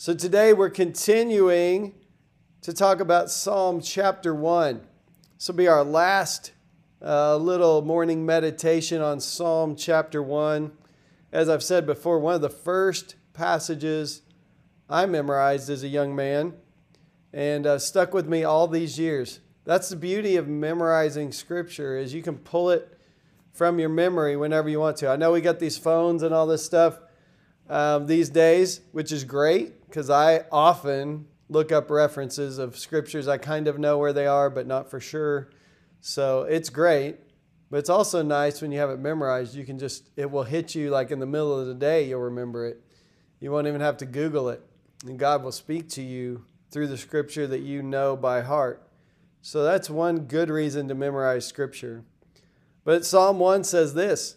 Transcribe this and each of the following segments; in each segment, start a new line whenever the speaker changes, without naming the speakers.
So today we're continuing to talk about Psalm chapter 1. This will be our last uh, little morning meditation on Psalm chapter 1. As I've said before, one of the first passages I memorized as a young man and uh, stuck with me all these years. That's the beauty of memorizing scripture is you can pull it from your memory whenever you want to. I know we got these phones and all this stuff um, these days, which is great because I often look up references of scriptures. I kind of know where they are, but not for sure. So it's great. But it's also nice when you have it memorized. You can just, it will hit you like in the middle of the day, you'll remember it. You won't even have to Google it. And God will speak to you through the scripture that you know by heart. So that's one good reason to memorize scripture. But Psalm 1 says this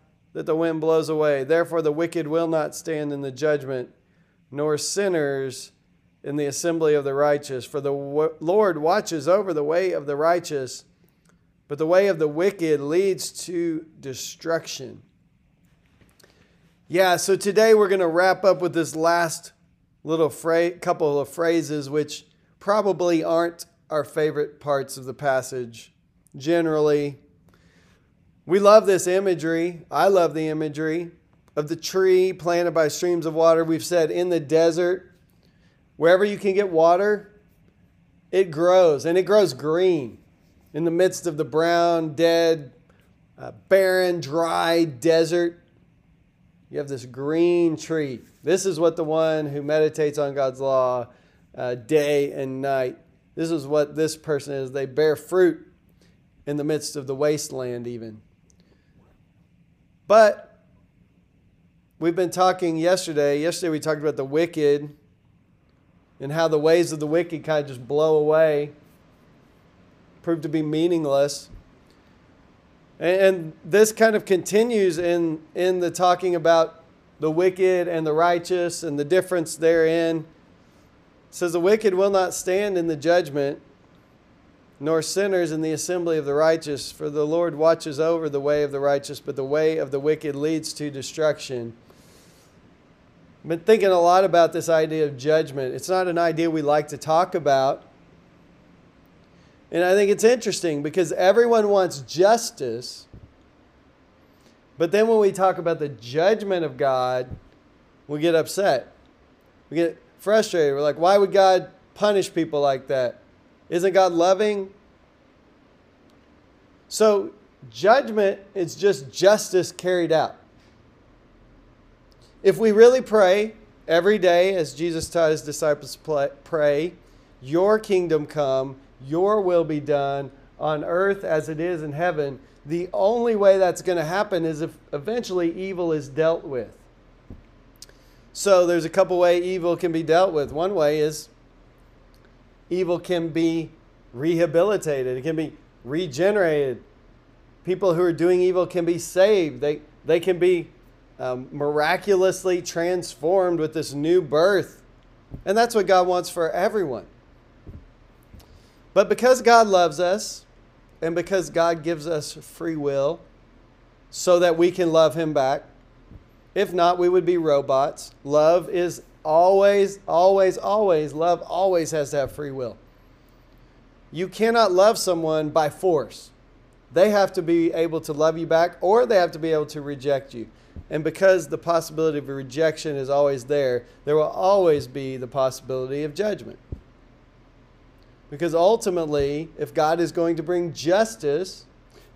that the wind blows away. Therefore, the wicked will not stand in the judgment, nor sinners in the assembly of the righteous. For the Lord watches over the way of the righteous, but the way of the wicked leads to destruction. Yeah, so today we're going to wrap up with this last little fra- couple of phrases, which probably aren't our favorite parts of the passage. Generally, we love this imagery. I love the imagery of the tree planted by streams of water. We've said in the desert, Wherever you can get water, it grows, and it grows green in the midst of the brown, dead, uh, barren, dry desert. You have this green tree. This is what the one who meditates on God's law uh, day and night. This is what this person is. They bear fruit in the midst of the wasteland, even. But we've been talking yesterday. Yesterday, we talked about the wicked and how the ways of the wicked kind of just blow away, prove to be meaningless. And this kind of continues in, in the talking about the wicked and the righteous and the difference therein. It says, The wicked will not stand in the judgment, nor sinners in the assembly of the righteous, for the Lord watches over the way of the righteous, but the way of the wicked leads to destruction. I've been thinking a lot about this idea of judgment. It's not an idea we like to talk about. And I think it's interesting because everyone wants justice. But then when we talk about the judgment of God, we get upset. We get frustrated. We're like, why would God punish people like that? Isn't God loving? So, judgment is just justice carried out. If we really pray every day, as Jesus taught his disciples to pray, Your kingdom come, Your will be done on earth as it is in heaven, the only way that's going to happen is if eventually evil is dealt with. So there's a couple way evil can be dealt with. One way is evil can be rehabilitated. It can be regenerated. People who are doing evil can be saved. They they can be um, miraculously transformed with this new birth. And that's what God wants for everyone. But because God loves us, and because God gives us free will so that we can love Him back, if not, we would be robots. Love is always, always, always, love always has to have free will. You cannot love someone by force. They have to be able to love you back or they have to be able to reject you. And because the possibility of rejection is always there, there will always be the possibility of judgment. Because ultimately, if God is going to bring justice,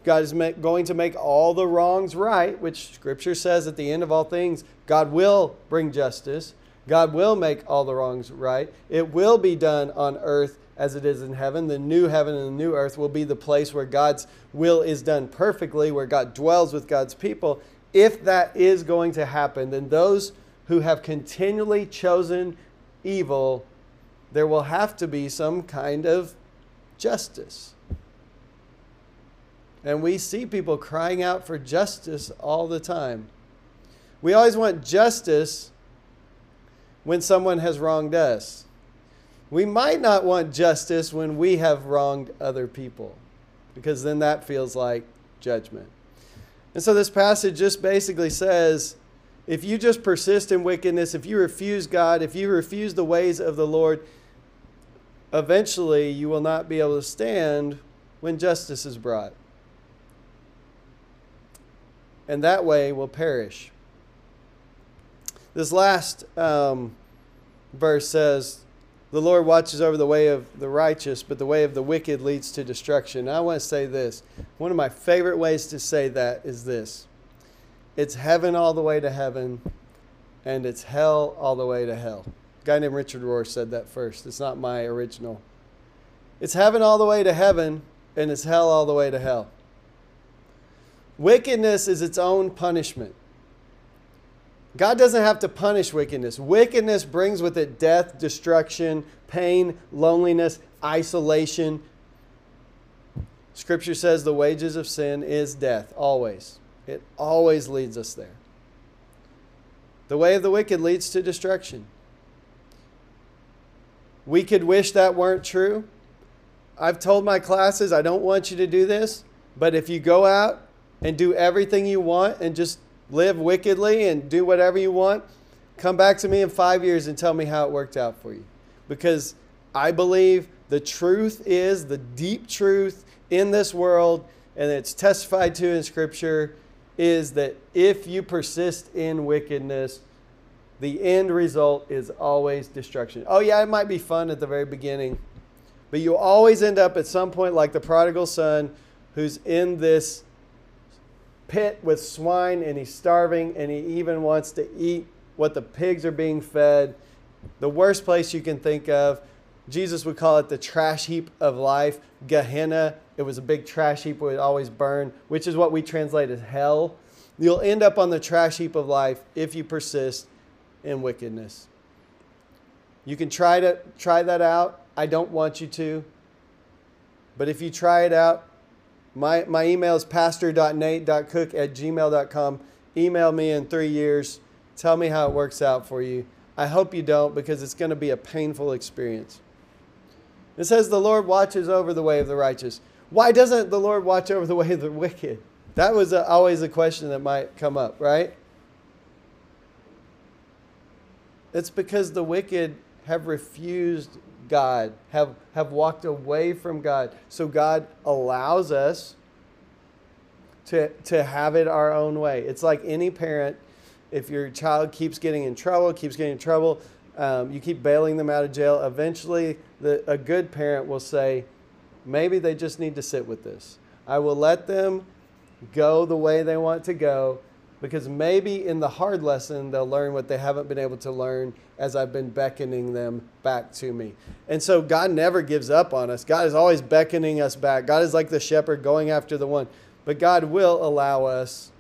God is going to make all the wrongs right, which Scripture says at the end of all things, God will bring justice. God will make all the wrongs right. It will be done on earth as it is in heaven. The new heaven and the new earth will be the place where God's will is done perfectly, where God dwells with God's people. If that is going to happen, then those who have continually chosen evil, there will have to be some kind of justice. And we see people crying out for justice all the time. We always want justice when someone has wronged us. We might not want justice when we have wronged other people, because then that feels like judgment. And so this passage just basically says if you just persist in wickedness, if you refuse God, if you refuse the ways of the Lord, eventually you will not be able to stand when justice is brought. And that way will perish. This last um, verse says, The Lord watches over the way of the righteous, but the way of the wicked leads to destruction. I want to say this. One of my favorite ways to say that is this it's heaven all the way to heaven, and it's hell all the way to hell. A guy named Richard Rohr said that first. It's not my original. It's heaven all the way to heaven, and it's hell all the way to hell. Wickedness is its own punishment. God doesn't have to punish wickedness. Wickedness brings with it death, destruction, pain, loneliness, isolation. Scripture says the wages of sin is death, always. It always leads us there. The way of the wicked leads to destruction. We could wish that weren't true. I've told my classes, I don't want you to do this, but if you go out and do everything you want and just live wickedly and do whatever you want, come back to me in five years and tell me how it worked out for you. Because I believe the truth is the deep truth in this world, and it's testified to in Scripture, is that if you persist in wickedness, the end result is always destruction. Oh, yeah, it might be fun at the very beginning, but you always end up at some point like the prodigal son who's in this pit with swine and he's starving and he even wants to eat what the pigs are being fed. The worst place you can think of. Jesus would call it the trash heap of life, Gehenna. It was a big trash heap would always burn, which is what we translate as hell. You'll end up on the trash heap of life if you persist in wickedness. You can try to try that out. I don't want you to. But if you try it out, my, my email is pastor.nate.cook at gmail.com. Email me in three years. Tell me how it works out for you. I hope you don't because it's going to be a painful experience. It says the Lord watches over the way of the righteous. Why doesn't the Lord watch over the way of the wicked? That was a, always a question that might come up, right? It's because the wicked have refused God, have, have walked away from God. So God allows us to, to have it our own way. It's like any parent, if your child keeps getting in trouble, keeps getting in trouble, um, you keep bailing them out of jail, eventually the, a good parent will say, maybe they just need to sit with this. I will let them go the way they want to go because maybe in the hard lesson they'll learn what they haven't been able to learn as I've been beckoning them back to me. And so God never gives up on us. God is always beckoning us back. God is like the shepherd going after the one. But God will allow us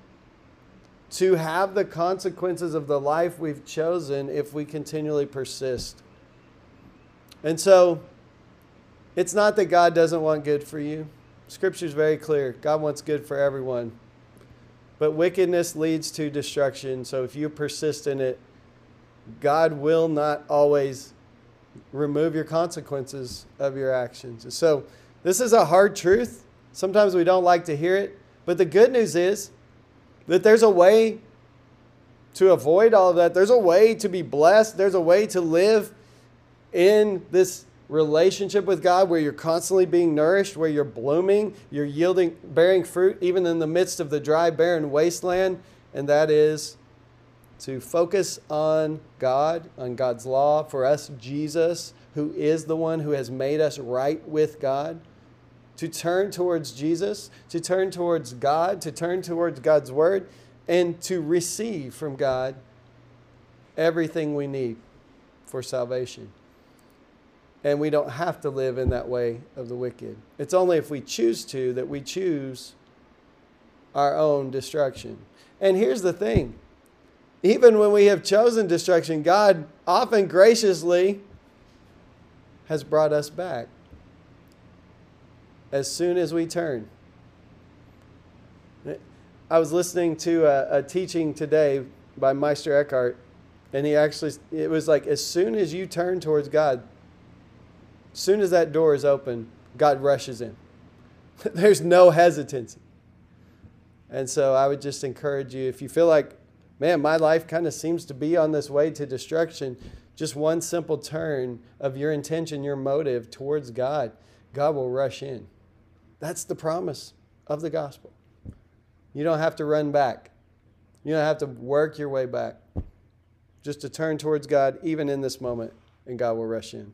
to have the consequences of the life we've chosen if we continually persist. And so it's not that God doesn't want good for you. Scripture is very clear. God wants good for everyone. But wickedness leads to destruction. So if you persist in it, God will not always remove your consequences of your actions. So this is a hard truth. Sometimes we don't like to hear it. But the good news is that there's a way to avoid all of that. There's a way to be blessed. There's a way to live in this relationship with God where you're constantly being nourished, where you're blooming, you're yielding, bearing fruit, even in the midst of the dry, barren wasteland, and that is to focus on God, on God's law, for us, Jesus, who is the one who has made us right with God, to turn towards Jesus, to turn towards God, to turn towards God's Word, and to receive from God everything we need for salvation. And we don't have to live in that way of the wicked. It's only if we choose to that we choose our own destruction. And here's the thing even when we have chosen destruction, God often graciously has brought us back as soon as we turn. I was listening to a, a teaching today by Meister Eckhart, and he actually, it was like as soon as you turn towards God, soon as that door is open, God rushes in. There's no hesitancy. And so I would just encourage you if you feel like, man, my life kind of seems to be on this way to destruction, just one simple turn of your intention, your motive towards God, God will rush in. That's the promise of the gospel. You don't have to run back, you don't have to work your way back. Just to turn towards God, even in this moment, and God will rush in.